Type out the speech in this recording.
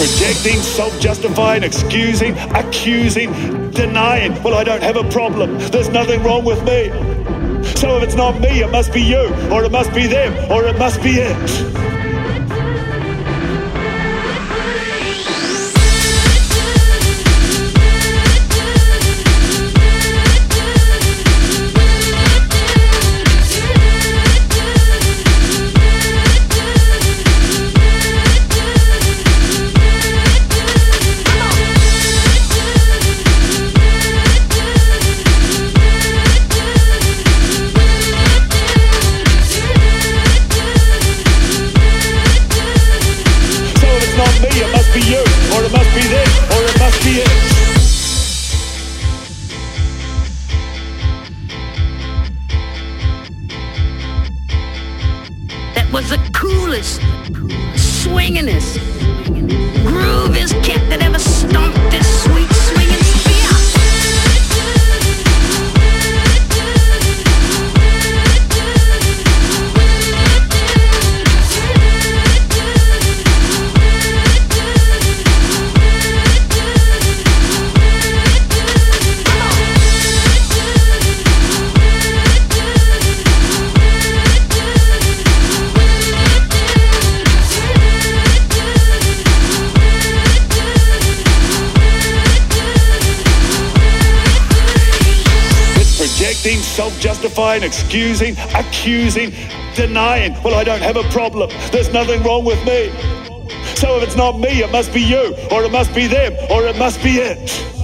projecting, self justifying, excusing, accusing, denying. Well, I don't have a problem. There's nothing wrong with me. So if it's not me, it must be you, or it must be them, or it must be it. Must be you, or it must be them, or it must be it. That was the coolest, swinginest, Projecting, self justifying, excusing, accusing, denying. Well, I don't have a problem. There's nothing wrong with me. So if it's not me, it must be you, or it must be them, or it must be it.